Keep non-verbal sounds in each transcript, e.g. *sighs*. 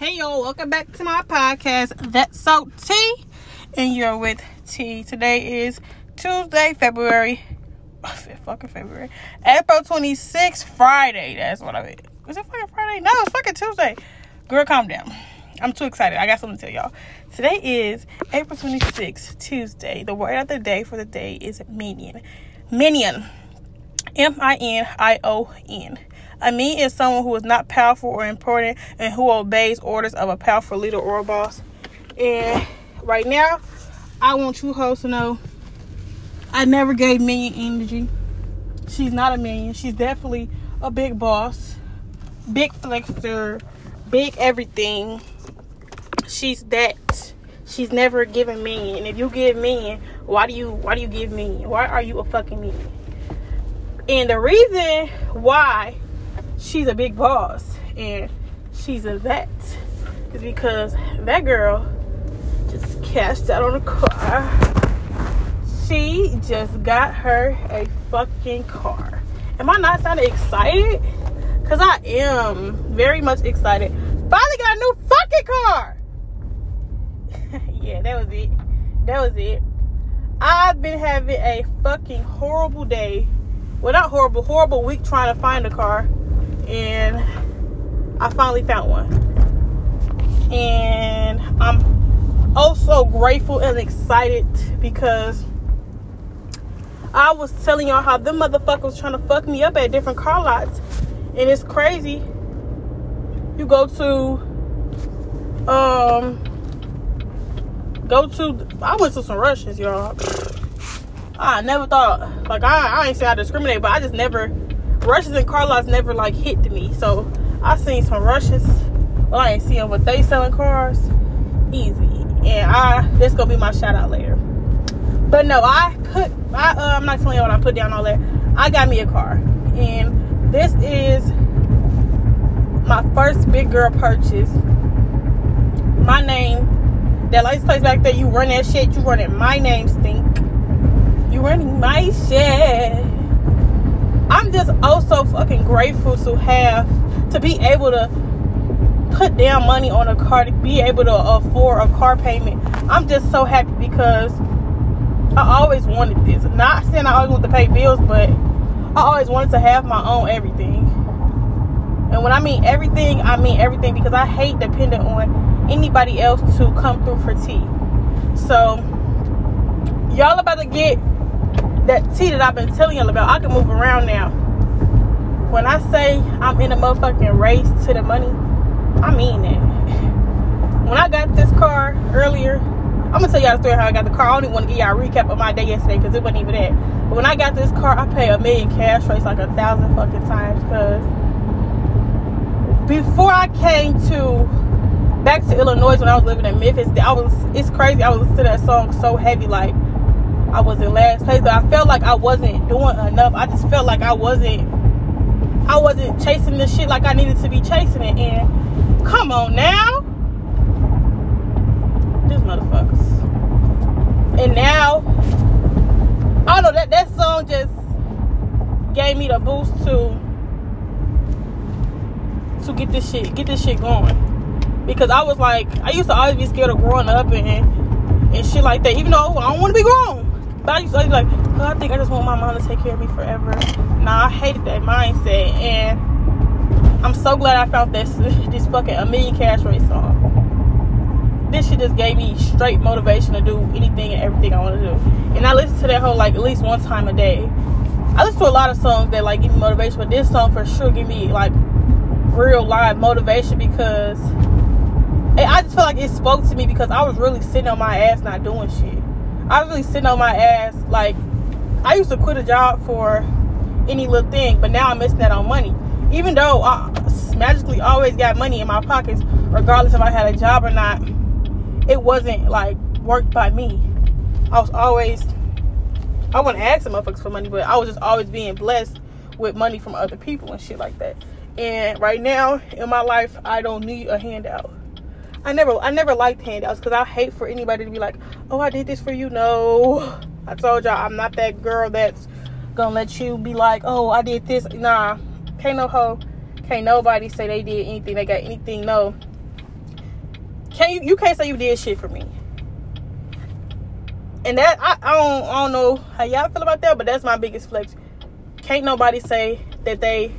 Hey y'all, welcome back to my podcast. That's so T, and you're with T. Today is Tuesday, February, *laughs* fucking February, April 26th, Friday. That's what I mean. Was it fucking Friday? No, it's fucking Tuesday. Girl, calm down. I'm too excited. I got something to tell y'all. Today is April 26th, Tuesday. The word of the day for the day is minion. Minion. M I N I O N. A minion is someone who is not powerful or important and who obeys orders of a powerful leader or boss. And right now, I want you hosts to know I never gave minion energy. She's not a minion. She's definitely a big boss, big flexer, big everything. She's that. She's never given minion. And if you give minion, why do you why do you give minion? Why are you a fucking minion? And the reason why she's a big boss and she's a vet is because that girl just cashed out on a car. She just got her a fucking car. Am I not sounding excited? Because I am very much excited. Finally got a new fucking car. *laughs* yeah, that was it. That was it. I've been having a fucking horrible day. Well, not horrible, horrible week trying to find a car and I finally found one. And I'm also grateful and excited because I was telling y'all how them motherfuckers trying to fuck me up at different car lots. And it's crazy. You go to um go to I went to some Russians, y'all. I never thought like I, I ain't say I discriminate, but I just never Russians and car lots never like hit me. So I seen some Russians. Well, I ain't seeing what they selling cars. Easy. And I this gonna be my shout out later. But no, I put I uh, I'm not telling you what I put down all that. I got me a car. And this is my first big girl purchase. My name, that license place back there, you run that shit, you running my name stink. You running my shit. I'm just oh, also fucking grateful to have to be able to put down money on a car to be able to afford a car payment. I'm just so happy because I always wanted this. Not saying I always want to pay bills, but I always wanted to have my own everything. And when I mean everything, I mean everything because I hate depending on anybody else to come through for tea. So y'all about to get that tea that I've been telling y'all about, I can move around now. When I say I'm in a motherfucking race to the money, I mean it. *laughs* When I got this car earlier, I'm gonna tell y'all the story how I got the car. I don't want to give y'all a recap of my day yesterday because it wasn't even that. But when I got this car, I paid a million cash rates like a thousand fucking times because before I came to back to Illinois when I was living in Memphis, I was it's crazy. I was listening to that song so heavy, like I was in last place. But I felt like I wasn't doing enough. I just felt like I wasn't I wasn't chasing this shit like I needed to be chasing it. And come on now. This motherfuckers. And now I don't know that that song just gave me the boost to to get this shit get this shit going. Because I was like I used to always be scared of growing up and and shit like that, even though I don't want to be grown. I used to like, oh, I think I just want my mom to take care of me forever. Nah, I hated that mindset, and I'm so glad I found this *laughs* this fucking a million cash rate song. This shit just gave me straight motivation to do anything and everything I want to do. And I listen to that whole like at least one time a day. I listen to a lot of songs that like give me motivation, but this song for sure give me like real live motivation because I just feel like it spoke to me because I was really sitting on my ass not doing shit. I was really sitting on my ass. Like, I used to quit a job for any little thing, but now I'm missing that on money. Even though I magically always got money in my pockets, regardless if I had a job or not, it wasn't like worked by me. I was always, I wouldn't ask some motherfuckers for money, but I was just always being blessed with money from other people and shit like that. And right now in my life, I don't need a handout. I never I never liked handouts because I hate for anybody to be like, oh, I did this for you. No, I told y'all I'm not that girl that's gonna let you be like, oh, I did this. Nah, can't no hoe, can't nobody say they did anything. They got anything. No, Can you you can't say you did shit for me. And that I, I don't I don't know how y'all feel about that, but that's my biggest flex. Can't nobody say that they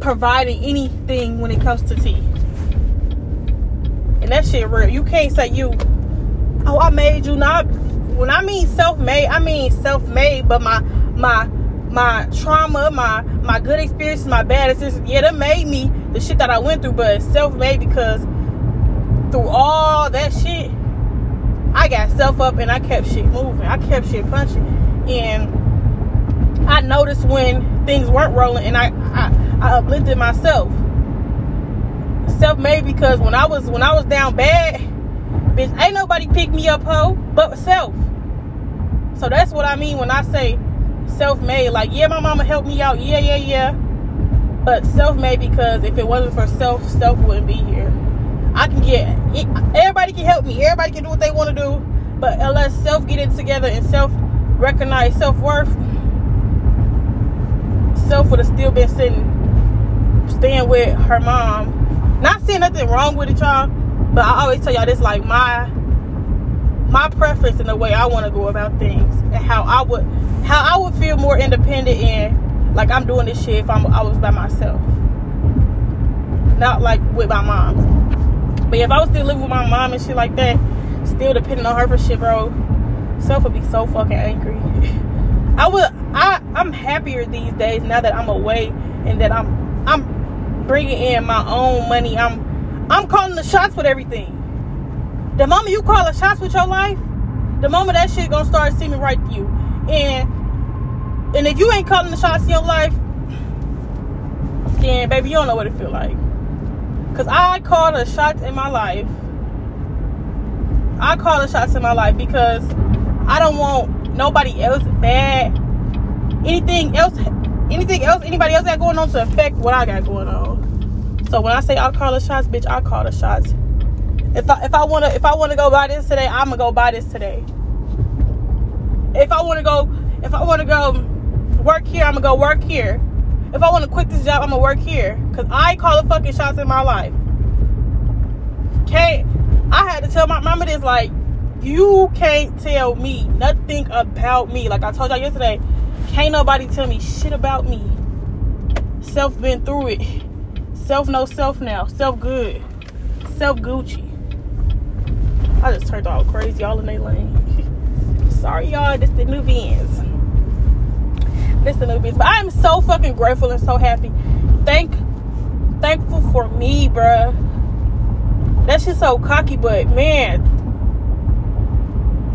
provided anything when it comes to tea. And that shit real. You can't say you, oh, I made you not. When I mean self-made, I mean self-made, but my my my trauma, my my good experiences, my bad experiences, yeah, that made me the shit that I went through, but it's self-made because through all that shit, I got self up and I kept shit moving. I kept shit punching. And I noticed when things weren't rolling and I I, I uplifted myself. Self-made because when I was when I was down bad, bitch, ain't nobody pick me up, ho, but self. So that's what I mean when I say self-made. Like, yeah, my mama helped me out. Yeah, yeah, yeah. But self-made because if it wasn't for self, self wouldn't be here. I can get everybody can help me. Everybody can do what they want to do. But unless self get it together and self recognize self worth, self would have still been sitting, staying with her mom. Not saying nothing wrong with it, y'all. But I always tell y'all this like my my preference in the way I want to go about things and how I would how I would feel more independent and like I'm doing this shit if I'm I was by myself. Not like with my mom. But if I was still living with my mom and shit like that, still depending on her for shit, bro, self would be so fucking angry. *laughs* I would, I, I'm happier these days now that I'm away and that I'm, I'm bringing in my own money. I'm, I'm calling the shots with everything. The moment you call the shots with your life, the moment that shit gonna start seeming right to you. And, and if you ain't calling the shots in your life, then baby, you don't know what it feel like. Cause I call the shots in my life. I call the shots in my life because I don't want nobody else bad. Anything else, anything else, anybody else got going on to affect what I got going on. So when I say I call the shots, bitch, I call the shots. If I if I wanna if I wanna go buy this today, I'ma go buy this today. If I wanna go if I wanna go work here, I'ma go work here. If I want to quit this job, I'm gonna work here. Cause I call the fucking shots in my life. Can't I had to tell my mama this like you can't tell me nothing about me. Like I told y'all yesterday, can't nobody tell me shit about me. Self been through it. Self no self now. Self good. Self Gucci. I just turned all crazy all in their lane. *laughs* Sorry y'all, this the new Benz listen to this. But I am so fucking grateful and so happy. Thank thankful for me, bruh. That shit's so cocky, but man,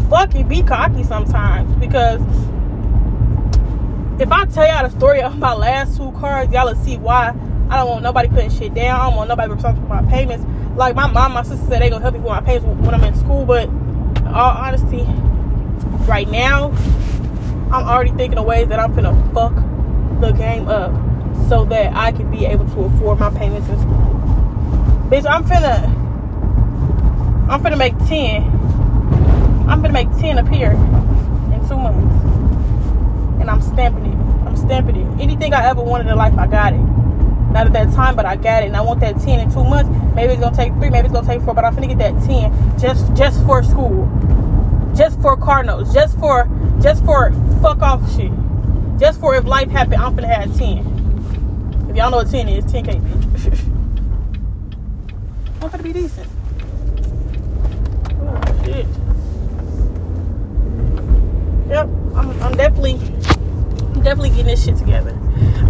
fucking be cocky sometimes because if I tell y'all the story of my last two cars, y'all will see why I don't want nobody putting shit down. I don't want nobody responsible for my payments. Like my mom, my sister said they gonna help me with my payments when I'm in school, but in all honesty, right now, I'm already thinking of ways that I'm gonna fuck the game up so that I can be able to afford my payments in school. Bitch, I'm finna I'm finna make 10. I'm finna make 10 appear in two months. And I'm stamping it. Stamping it. Anything I ever wanted in life, I got it. Not at that time, but I got it. And I want that 10 in two months. Maybe it's gonna take three, maybe it's gonna take four, but I'm finna get that 10 just just for school. Just for car notes. Just for just for fuck off shit. Just for if life happened, I'm finna have 10. If y'all know what 10 is, 10K, bitch. *laughs* I'm finna be decent. Oh, shit. Yep, I'm, I'm definitely, definitely getting this shit together.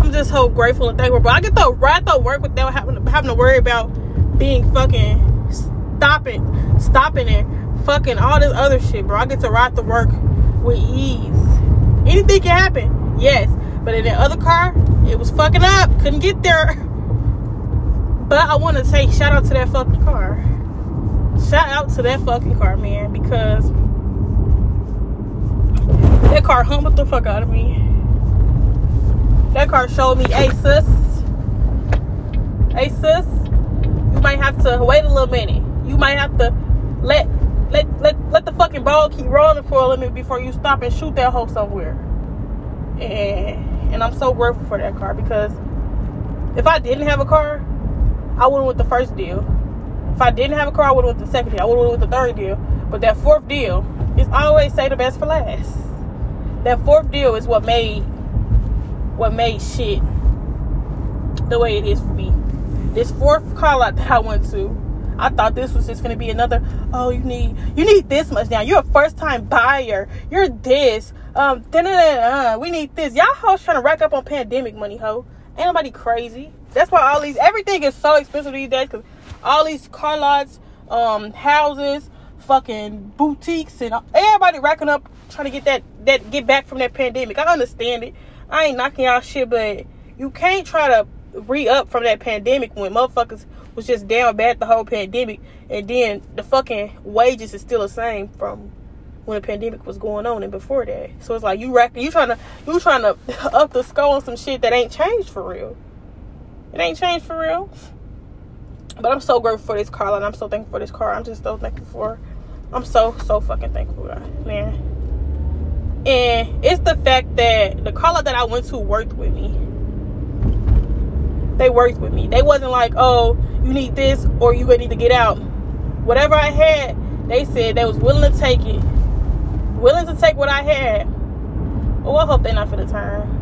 I'm just so grateful and thankful. But I get the right to work without having to, having to worry about being fucking stopping, stopping and fucking all this other shit, bro. I get to ride to work with ease. Anything can happen, yes. But in the other car, it was fucking up. Couldn't get there. But I want to say shout out to that fucking car. Shout out to that fucking car, man, because that car humbled the fuck out of me. That car showed me, hey sis, hey sis, you might have to wait a little minute. You might have to let let let let the fucking ball keep rolling for a little minute before you stop and shoot that hole somewhere. And and I'm so grateful for that car because if I didn't have a car, I wouldn't with the first deal. If I didn't have a car, I would have went the second deal. I would have with the third deal. But that fourth deal is always say the best for last. That fourth deal is what made what made shit the way it is for me. This fourth call out *laughs* that I went to, I thought this was just gonna be another. Oh, you need you need this much now. You're a first time buyer. You're this. Um, we need this. Y'all hoes trying to rack up on pandemic money, ho. Ain't nobody crazy. That's why all these everything is so expensive these days. Cause all these car lots, um, houses, fucking boutiques, and everybody racking up trying to get that that get back from that pandemic. I understand it. I ain't knocking y'all shit, but you can't try to re up from that pandemic when motherfuckers was just down bad the whole pandemic, and then the fucking wages is still the same from when the pandemic was going on and before that. So it's like you rack, you trying to you trying *laughs* to up the skull on some shit that ain't changed for real. It ain't changed for real. But I'm so grateful for this car, and I'm so thankful for this car. I'm just so thankful for. I'm so so fucking thankful, man. And it's the fact that the car that I went to worked with me they worked with me. They wasn't like, oh, you need this or you need to get out. Whatever I had, they said they was willing to take it. Willing to take what I had. Oh, I hope they're not for the time.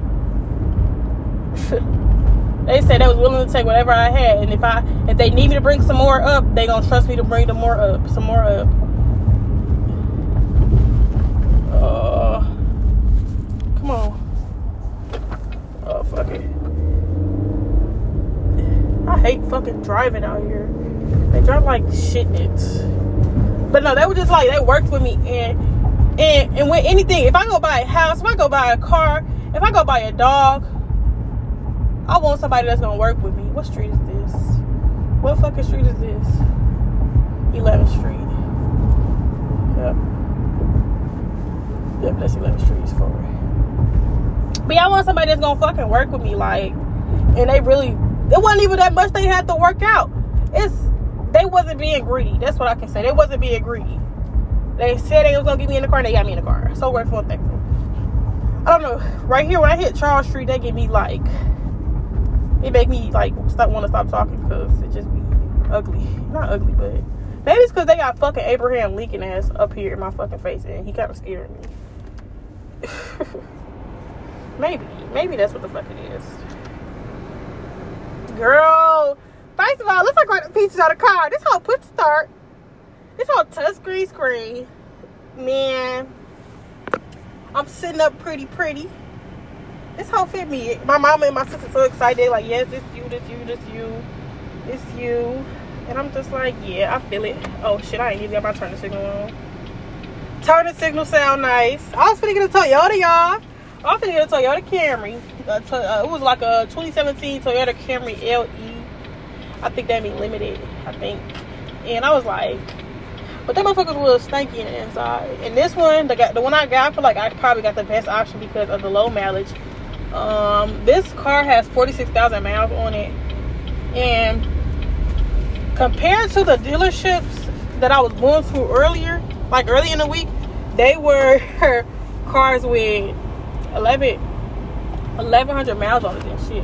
they said they was willing to take whatever I had, and if I if they need me to bring some more up, they gonna trust me to bring them more up, some more up. Uh, come on. Oh fuck it. I hate fucking driving out here. They drive like shit nits. But no, they were just like they worked with me and and and with anything, if I go buy a house, if I go buy a car, if I go buy a dog, I want somebody that's gonna work with me. What street is this? What fucking street is this? 11th Street. Yep. Yep, that's 11th Street is forward. But I want somebody that's gonna fucking work with me, like, and they really it wasn't even that much they had to work out. It's they wasn't being greedy. That's what I can say. They wasn't being greedy. They said they was gonna get me in the car, and they got me in the car. So grateful and thankful. I don't know. Right here, when I hit Charles Street, they get me like it make me like stop want to stop talking because it just be ugly. Not ugly, but maybe it's because they got fucking Abraham Lincoln ass up here in my fucking face, and he kind of scared me. *laughs* maybe, maybe that's what the fuck it is. Girl, first of all, let's talk about the features of the car. This whole push start, this whole touchscreen screen, man. I'm sitting up pretty, pretty. This whole fit me. My mama and my sister so excited. like, yes, it's you, this you, this you, it's you. And I'm just like, yeah, I feel it. Oh shit, I ain't even got my turn signal on. The signal sound nice. I was finna get a Toyota, y'all. I was finna get a Toyota Camry uh, it was like a 2017 Toyota Camry LE. I think that mean limited. I think, and I was like, but that motherfuckers was stanky in the inside. And this one, the the one I got, I feel like I probably got the best option because of the low mileage. Um, this car has 46,000 miles on it, and compared to the dealerships that I was going to earlier, like early in the week, they were *laughs* cars with 11 1100 miles on it and shit.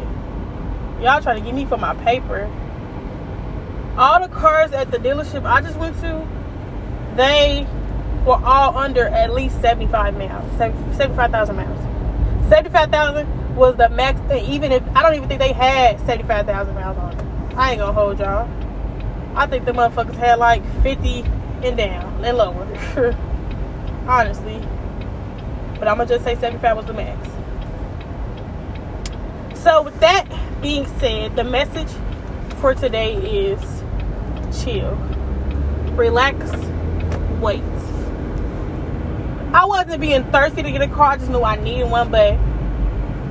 Y'all trying to get me for my paper. All the cars at the dealership I just went to, they were all under at least 75 miles, 75,000 miles. 75,000 was the max thing. Even if I don't even think they had 75,000 miles on it. I ain't gonna hold y'all. I think the motherfuckers had like 50 and down and lower. *laughs* Honestly. But I'm gonna just say 75 was the max. So, with that being said, the message for today is chill, relax, wait. I wasn't being thirsty to get a car, I just knew I needed one, but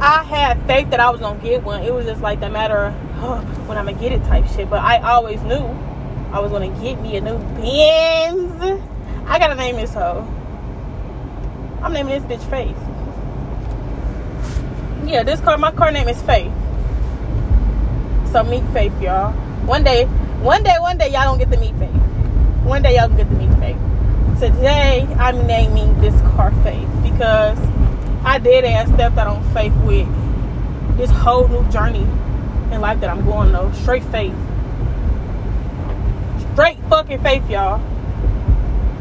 I had faith that I was gonna get one. It was just like the matter of oh, when I'm gonna get it type shit. But I always knew I was gonna get me a new Benz. I gotta name this hoe. I'm naming this bitch Faith yeah, this car, my car name is Faith. So meet Faith, y'all. One day, one day, one day, y'all don't get to meet Faith. One day, y'all get to meet Faith. Today, I'm naming this car Faith because I did ask stepped out on faith with this whole new journey in life that I'm going though. Straight faith. Straight fucking faith, y'all.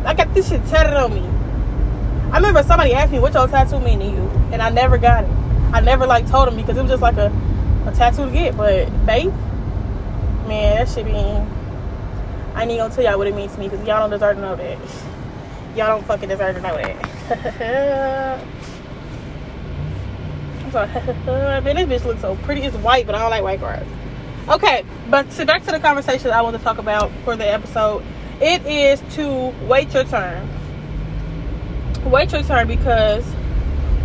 I got this shit tatted on me. I remember somebody asked me what your tattoo mean to you, and I never got it. I never like told them because it was just like a, a tattoo to get. But faith, man, that should mean. I ain't gonna tell y'all what it means to me because y'all don't deserve to know that. Y'all don't fucking deserve to know that. *laughs* I'm sorry. *laughs* man, this bitch looks so pretty. It's white, but I don't like white cars. Okay, but to back to the conversation I want to talk about for the episode. It is to wait your turn. Wait your turn because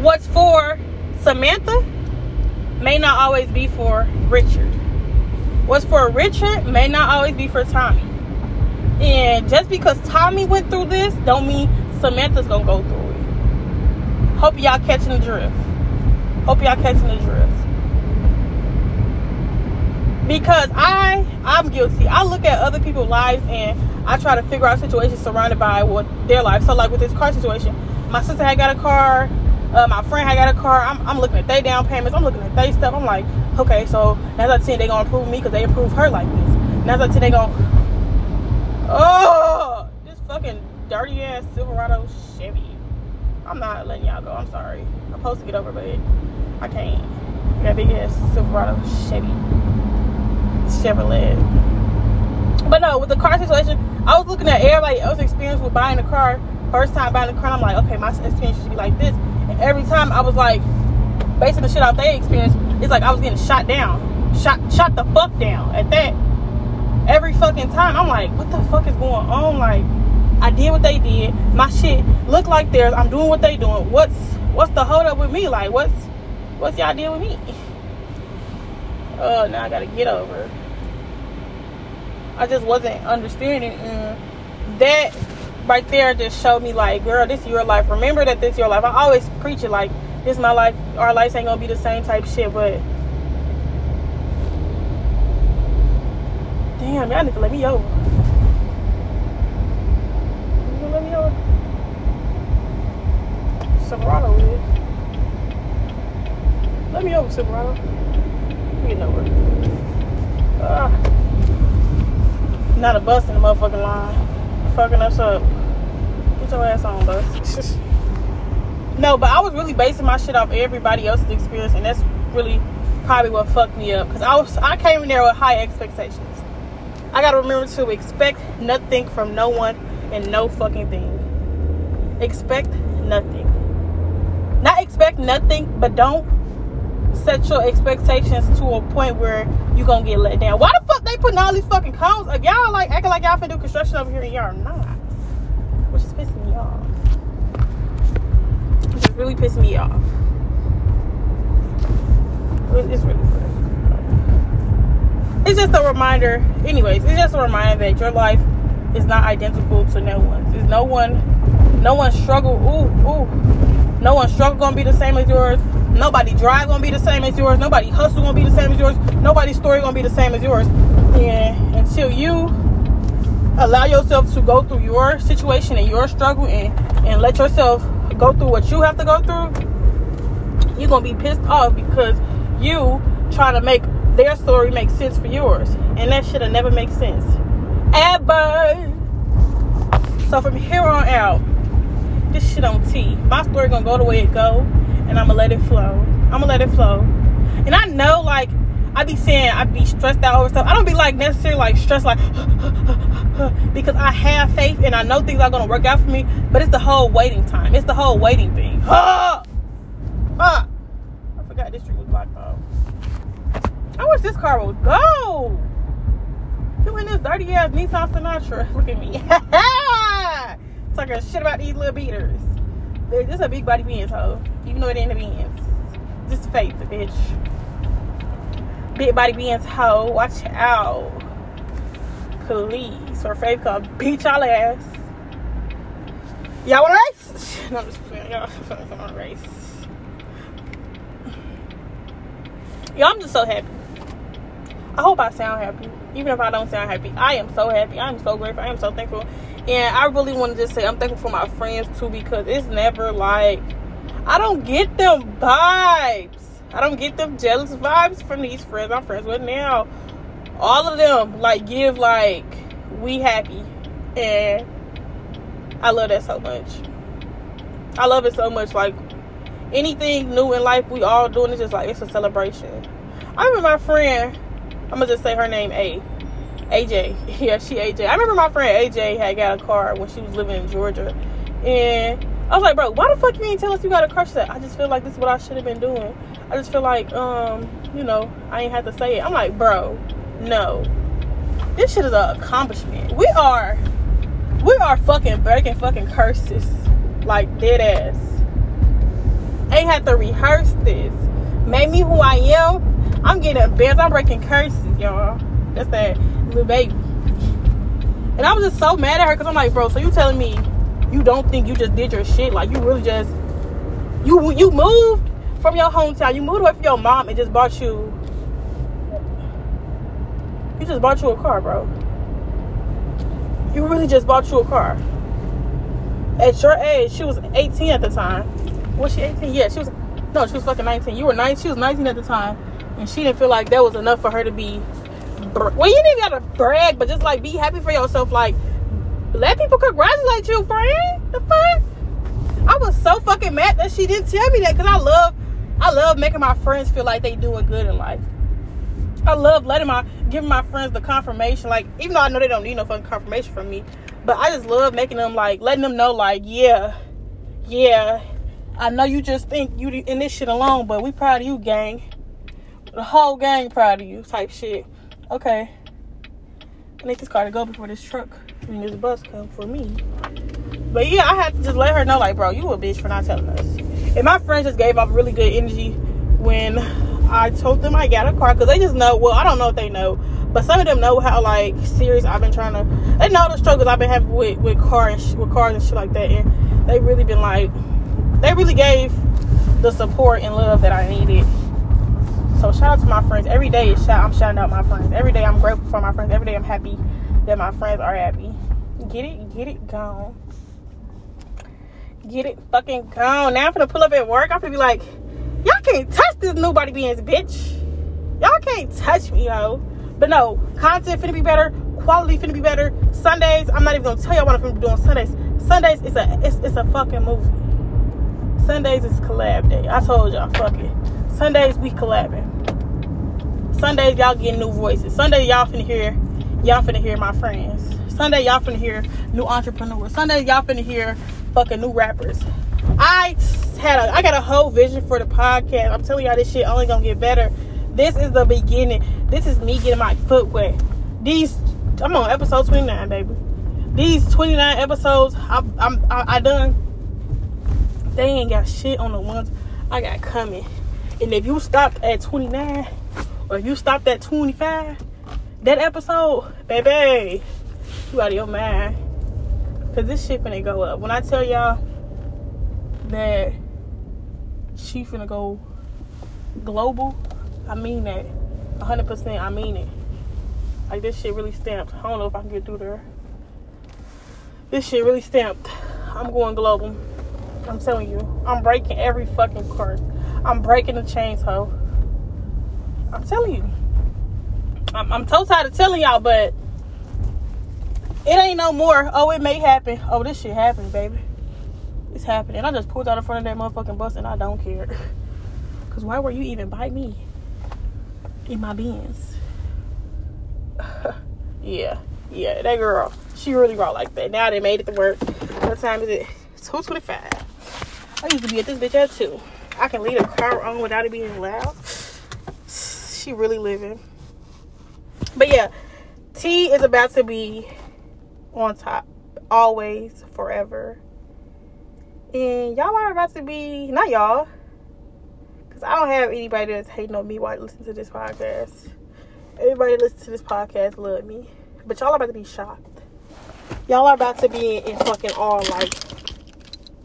what's for Samantha may not always be for Richard. What's for Richard may not always be for Tommy. And just because Tommy went through this, don't mean Samantha's gonna go through it. Hope y'all catching the drift. Hope y'all catching the drift because I I'm guilty. I look at other people's lives and I try to figure out situations surrounded by what their life. So like with this car situation, my sister had got a car, uh, my friend had got a car. I'm, I'm looking at their down payments. I'm looking at their stuff. I'm like, okay, so now that saying they gonna approve me because they approve her like this. Now that they gonna, oh, this fucking dirty ass Silverado Chevy. I'm not letting y'all go. I'm sorry. I'm supposed to get over, but I can't. That big ass Silverado Chevy. Chevrolet. But no, with the car situation, I was looking at everybody else's experience with buying a car. First time buying a car, I'm like, okay, my experience should be like this. And every time I was like, based on the shit off their experience, it's like I was getting shot down, shot, shot the fuck down at that. Every fucking time, I'm like, what the fuck is going on? Like, I did what they did. My shit look like theirs. I'm doing what they doing. What's what's the hold up with me? Like, what's what's y'all deal with me? Oh, now I gotta get over. I just wasn't understanding. And that right there just showed me, like, girl, this is your life. Remember that this is your life. I always preach it like, this is my life. Our lives ain't gonna be the same type shit, but damn, y'all need to let me over. You let me over? Silverado. Let me over, Silverado. You know where. Ah. Not a bus in the motherfucking line. Fucking us up. Your ass on, bus. *laughs* no, but I was really basing my shit off everybody else's experience, and that's really probably what fucked me up. Cause I was I came in there with high expectations. I gotta remember to expect nothing from no one and no fucking thing. Expect nothing. Not expect nothing, but don't set your expectations to a point where you're gonna get let down. Why the fuck they putting all these fucking cones? Like y'all like acting like y'all finna do construction over here and y'all not. Which is pissing really pissing me off. It's really It's just a reminder. Anyways, it's just a reminder that your life is not identical to no one's. There's no one, no one's struggle. Ooh, ooh. No one's struggle gonna be the same as yours Nobody drive gonna be the same as yours. Nobody hustle gonna be the same as yours. Nobody's story gonna be the same as yours. And until you allow yourself to go through your situation and your struggle and, and let yourself go through what you have to go through, you're gonna be pissed off because you try to make their story make sense for yours. And that should have never make sense. Ever. So from here on out, this shit on T. My story gonna go the way it go and I'm gonna let it flow. I'm gonna let it flow. And I know, like, I be saying I be stressed out over stuff. I don't be like necessarily like stressed, like *gasps* because I have faith and I know things are gonna work out for me. But it's the whole waiting time. It's the whole waiting thing. *gasps* Ah, ah. I forgot this street was blocked off. I wish this car would go. You in this dirty ass Nissan Sentra? *laughs* Look at me. *laughs* Talking shit about these little beaters. This is a big body Benz, hoe. Even though it ain't a Benz. Just faith, bitch. Big body being hoe. Watch out. Please. Or faith come beat y'all ass. Y'all wanna race? *laughs* No, I'm just. Y'all *laughs* wanna race. Y'all, I'm just so happy. I hope I sound happy. Even if I don't sound happy. I am so happy. I am so grateful. I am so thankful. And I really want to just say I'm thankful for my friends too because it's never like I don't get them vibes. I don't get them jealous vibes from these friends I'm friends with now. All of them like give like we happy And I love that so much. I love it so much. Like anything new in life we all doing is just like it's a celebration. I remember my friend, I'm gonna just say her name A. AJ. *laughs* Yeah, she AJ. I remember my friend AJ had got a car when she was living in Georgia. And I was like, bro, why the fuck you ain't tell us you got a crush that? I just feel like this is what I should have been doing. I just feel like, um, you know, I ain't have to say it. I'm like, bro, no. This shit is an accomplishment. We are, we are fucking breaking fucking curses. Like, dead ass. Ain't had to rehearse this. Made me who I am. I'm getting embarrassed. I'm breaking curses, y'all. That's that little baby. And I was just so mad at her because I'm like, bro, so you telling me you don't think you just did your shit? Like you really just you you moved from your hometown, you moved away from your mom and just bought you you just bought you a car, bro. You really just bought you a car. At your age, she was 18 at the time. Was she 18? Yeah, she was no, she was fucking 19. You were 19, she was 19 at the time. And she didn't feel like that was enough for her to be well, you didn't even gotta brag, but just like be happy for yourself. Like, let people congratulate you, friend. The fuck? I was so fucking mad that she didn't tell me that because I love, I love making my friends feel like they doing good in life. I love letting my giving my friends the confirmation. Like, even though I know they don't need no fucking confirmation from me, but I just love making them like letting them know, like, yeah, yeah. I know you just think you in this shit alone, but we proud of you, gang. The whole gang proud of you, type shit. Okay. Need this car to go before this truck and this bus come for me. But yeah, I had to just let her know, like, bro, you a bitch for not telling us. And my friends just gave off really good energy when I told them I got a car because they just know. Well, I don't know if they know, but some of them know how like serious I've been trying to. They know the struggles I've been having with with cars, with cars and shit like that, and they really been like, they really gave the support and love that I needed so shout out to my friends. Every day is shout I'm shouting out my friends. Every day I'm grateful for my friends. Every day I'm happy that my friends are happy. Get it, get it gone. Get it fucking gone. Now I'm gonna pull up at work. I'm gonna be like, y'all can't touch this nobody beings, bitch. Y'all can't touch me, yo. But no, content finna be better. Quality finna be better. Sundays, I'm not even gonna tell y'all what I'm finna be doing Sundays. Sundays is a it's, it's a fucking movie. Sundays is collab day. I told y'all, fuck it. Sundays we collabing. Sundays y'all getting new voices. Sunday y'all finna hear y'all finna hear my friends. Sunday y'all finna hear new entrepreneurs. Sunday y'all finna hear fucking new rappers. I had a I got a whole vision for the podcast. I'm telling y'all this shit only gonna get better. This is the beginning. This is me getting my foot wet. These I'm on episode 29, baby. These 29 episodes, I'm, I'm I, I done. They ain't got shit on the ones I got coming. And if you stopped at 29 or if you stopped at 25, that episode, baby, you out of your mind. Cause this shit finna go up. When I tell y'all that she finna go global, I mean that. 100% I mean it. Like this shit really stamped. I don't know if I can get through there. This shit really stamped. I'm going global. I'm telling you. I'm breaking every fucking curse. I'm breaking the chains, ho. I'm telling you. I'm, I'm so tired of telling y'all, but it ain't no more. Oh, it may happen. Oh, this shit happening, baby. It's happening. I just pulled out in front of that motherfucking bus and I don't care. *laughs* Cause why were you even by me in my beans? *laughs* yeah, yeah, that girl. She really raw like that. Now they made it to work. What time is it? 225. I used to be at this bitch at 2. I can leave a car on without it being loud. She really living. But yeah, T is about to be on top. Always, forever. And y'all are about to be, not y'all, because I don't have anybody that's hating on me while listening to this podcast. Everybody listens to this podcast love me. But y'all are about to be shocked. Y'all are about to be in, in fucking awe like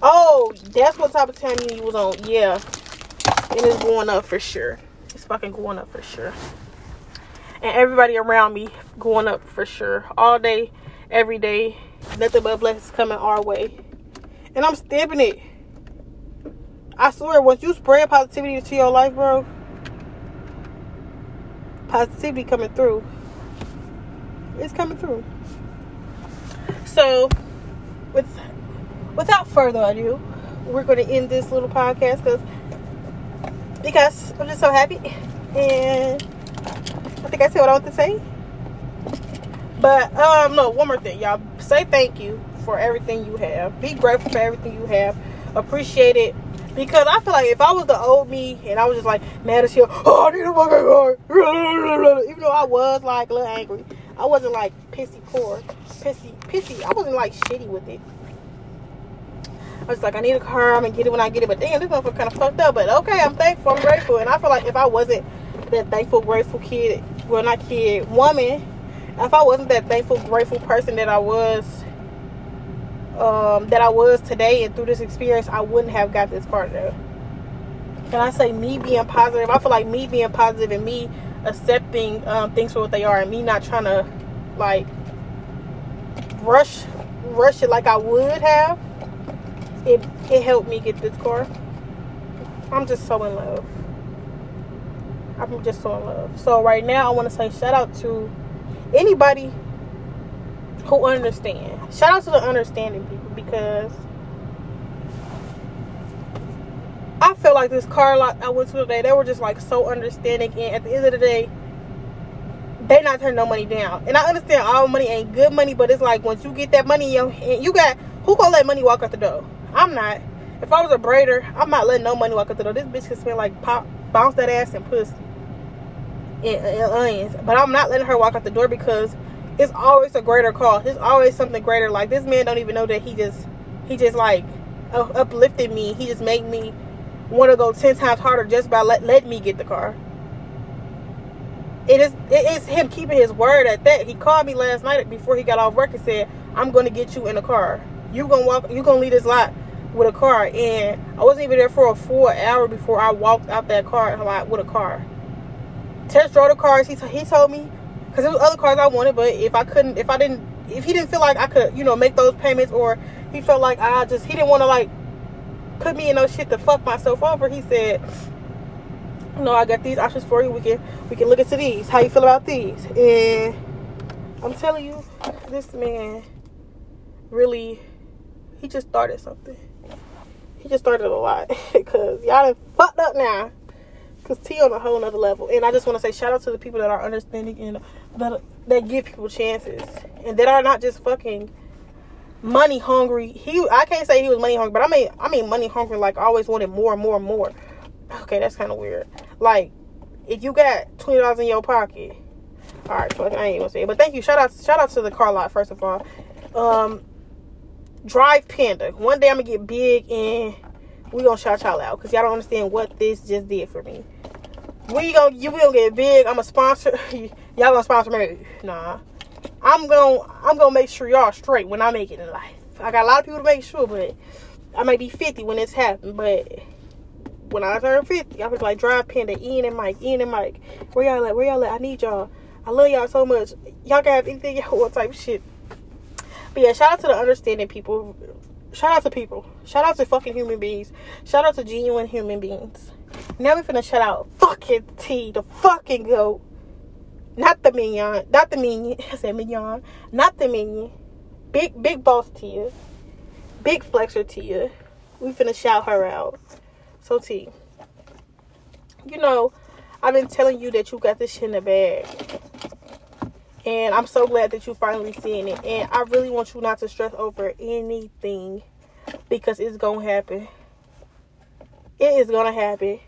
Oh, that's what type of time you was on. Yeah. And it's going up for sure. It's fucking going up for sure. And everybody around me going up for sure. All day, every day. Nothing but blessings coming our way. And I'm stamping it. I swear, once you spread positivity into your life, bro, positivity coming through. It's coming through. So, with without further ado, we're going to end this little podcast because because I'm just so happy, and I think I said what I want to say. But um, no, one more thing, y'all. Say thank you for everything you have. Be grateful for everything you have. Appreciate it. Because I feel like if I was the old me and I was just like mad as hell, oh, I need a fucking car. *laughs* Even though I was like a little angry, I wasn't like pissy poor, pissy, pissy. I wasn't like shitty with it. I was like, I need a car. I'm gonna get it when I get it. But damn, this motherfucker kind of fucked up. But okay, I'm thankful. I'm grateful. And I feel like if I wasn't that thankful, grateful kid, well, not kid, woman, if I wasn't that thankful, grateful person that I was, um, that I was today and through this experience, I wouldn't have got this car today. And I say me being positive, I feel like me being positive and me accepting um, things for what they are and me not trying to like rush rush it like I would have it it helped me get this car. I'm just so in love. I'm just so in love. So right now I want to say shout out to anybody who understand. Shout out to the understanding people because I feel like this car lot I went to today, they were just like so understanding and at the end of the day, they not turn no money down. And I understand all money ain't good money, but it's like once you get that money, you, you got who gonna let money walk out the door? I'm not. If I was a braider, I'm not letting no money walk out the door. This bitch can smell like pop, bounce that ass and pussy and, onions. But I'm not letting her walk out the door because it's always a greater cause. It's always something greater. Like this man don't even know that he just he just like uplifted me. He just made me want to go ten times harder just by let let me get the car. It is it is him keeping his word at that. He called me last night before he got off work and said, "I'm going to get you in a car. You gonna walk. You gonna leave this lot with a car, and I wasn't even there for a full hour before I walked out that car lot with a car. Test drove the cars. He, he told me because there was other cars I wanted, but if I couldn't, if I didn't, if he didn't feel like I could, you know, make those payments, or he felt like I just he didn't want to like put me in no shit to fuck myself over, he said, "No, I got these options for you. We can we can look into these. How you feel about these?" And I'm telling you, this man really he just started something he just started a lot *laughs* because y'all fucked up now. Cause T on a whole nother level, and I just want to say shout out to the people that are understanding and that that give people chances and that are not just fucking money hungry. He I can't say he was money hungry, but I mean I mean money hungry like always wanted more and more and more. Okay, that's kind of weird. Like if you got twenty dollars in your pocket, all right, fuck, I ain't gonna say it, but thank you. Shout out shout out to the car lot first of all. Um, Drive Panda. One day I'm gonna get big and we gonna shout y'all out because y'all don't understand what this just did for me. We gonna you gonna get big. I'm a sponsor. *laughs* y'all gonna sponsor me? Nah. I'm gonna I'm gonna make sure y'all straight when I make it in life. I got a lot of people to make sure, but I might be 50 when this happens. But when I turn 50, I was like Drive Panda, Ian and Mike, Ian and Mike. Where y'all at? Where y'all at? I need y'all. I love y'all so much. Y'all can have anything y'all want type shit. But yeah, shout out to the understanding people. Shout out to people. Shout out to fucking human beings. Shout out to genuine human beings. Now we finna shout out fucking T, the fucking goat. Not the minion. Not the minion. *laughs* I said minion. Not the minion. Big, big boss Tia. Big flexer Tia. We finna shout her out. So T. You know, I've been telling you that you got this shit in the bag. And I'm so glad that you finally seeing it. And I really want you not to stress over anything because it's to happen. It is to happen.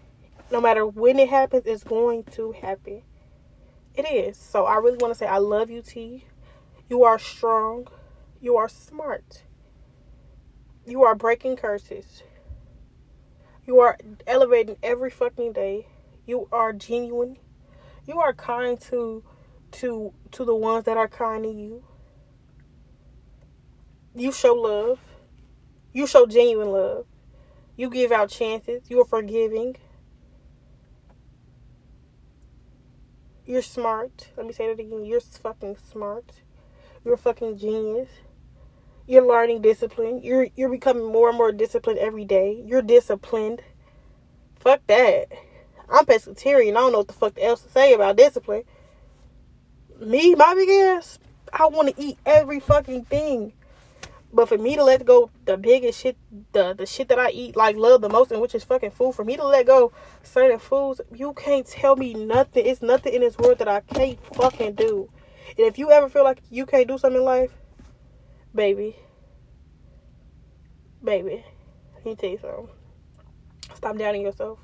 No matter when it happens, it's going to happen. It is. So I really want to say I love you, T. You are strong. You are smart. You are breaking curses. You are elevating every fucking day. You are genuine. You are kind to to to the ones that are kind to you. You show love. You show genuine love. You give out chances. You are forgiving. You're smart. Let me say that again. You're fucking smart. You're fucking genius. You're learning discipline. You're you're becoming more and more disciplined every day. You're disciplined. Fuck that. I'm pescatarian. I don't know what the fuck else to say about discipline me, my big ass, I want to eat every fucking thing. But for me to let go the biggest shit, the the shit that I eat, like love the most, and which is fucking food, for me to let go certain foods, you can't tell me nothing. It's nothing in this world that I can't fucking do. And if you ever feel like you can't do something in life, baby, baby, let me tell you something. Stop doubting yourself.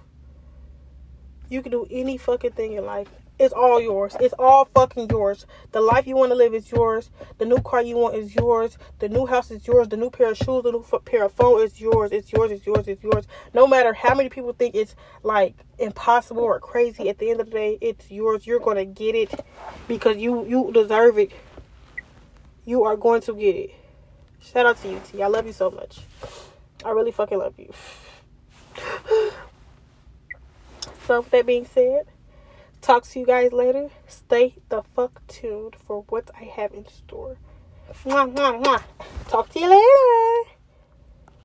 You can do any fucking thing in life. It's all yours. It's all fucking yours. The life you want to live is yours. The new car you want is yours. The new house is yours. The new pair of shoes, the new pair of phone is yours. It's yours. It's yours. It's yours. No matter how many people think it's like impossible or crazy, at the end of the day, it's yours. You're gonna get it because you you deserve it. You are going to get it. Shout out to you, T. I love you so much. I really fucking love you. *sighs* so, with that being said. Talk to you guys later. Stay the fuck tuned for what I have in store. Mwah, mwah, mwah. Talk to you later.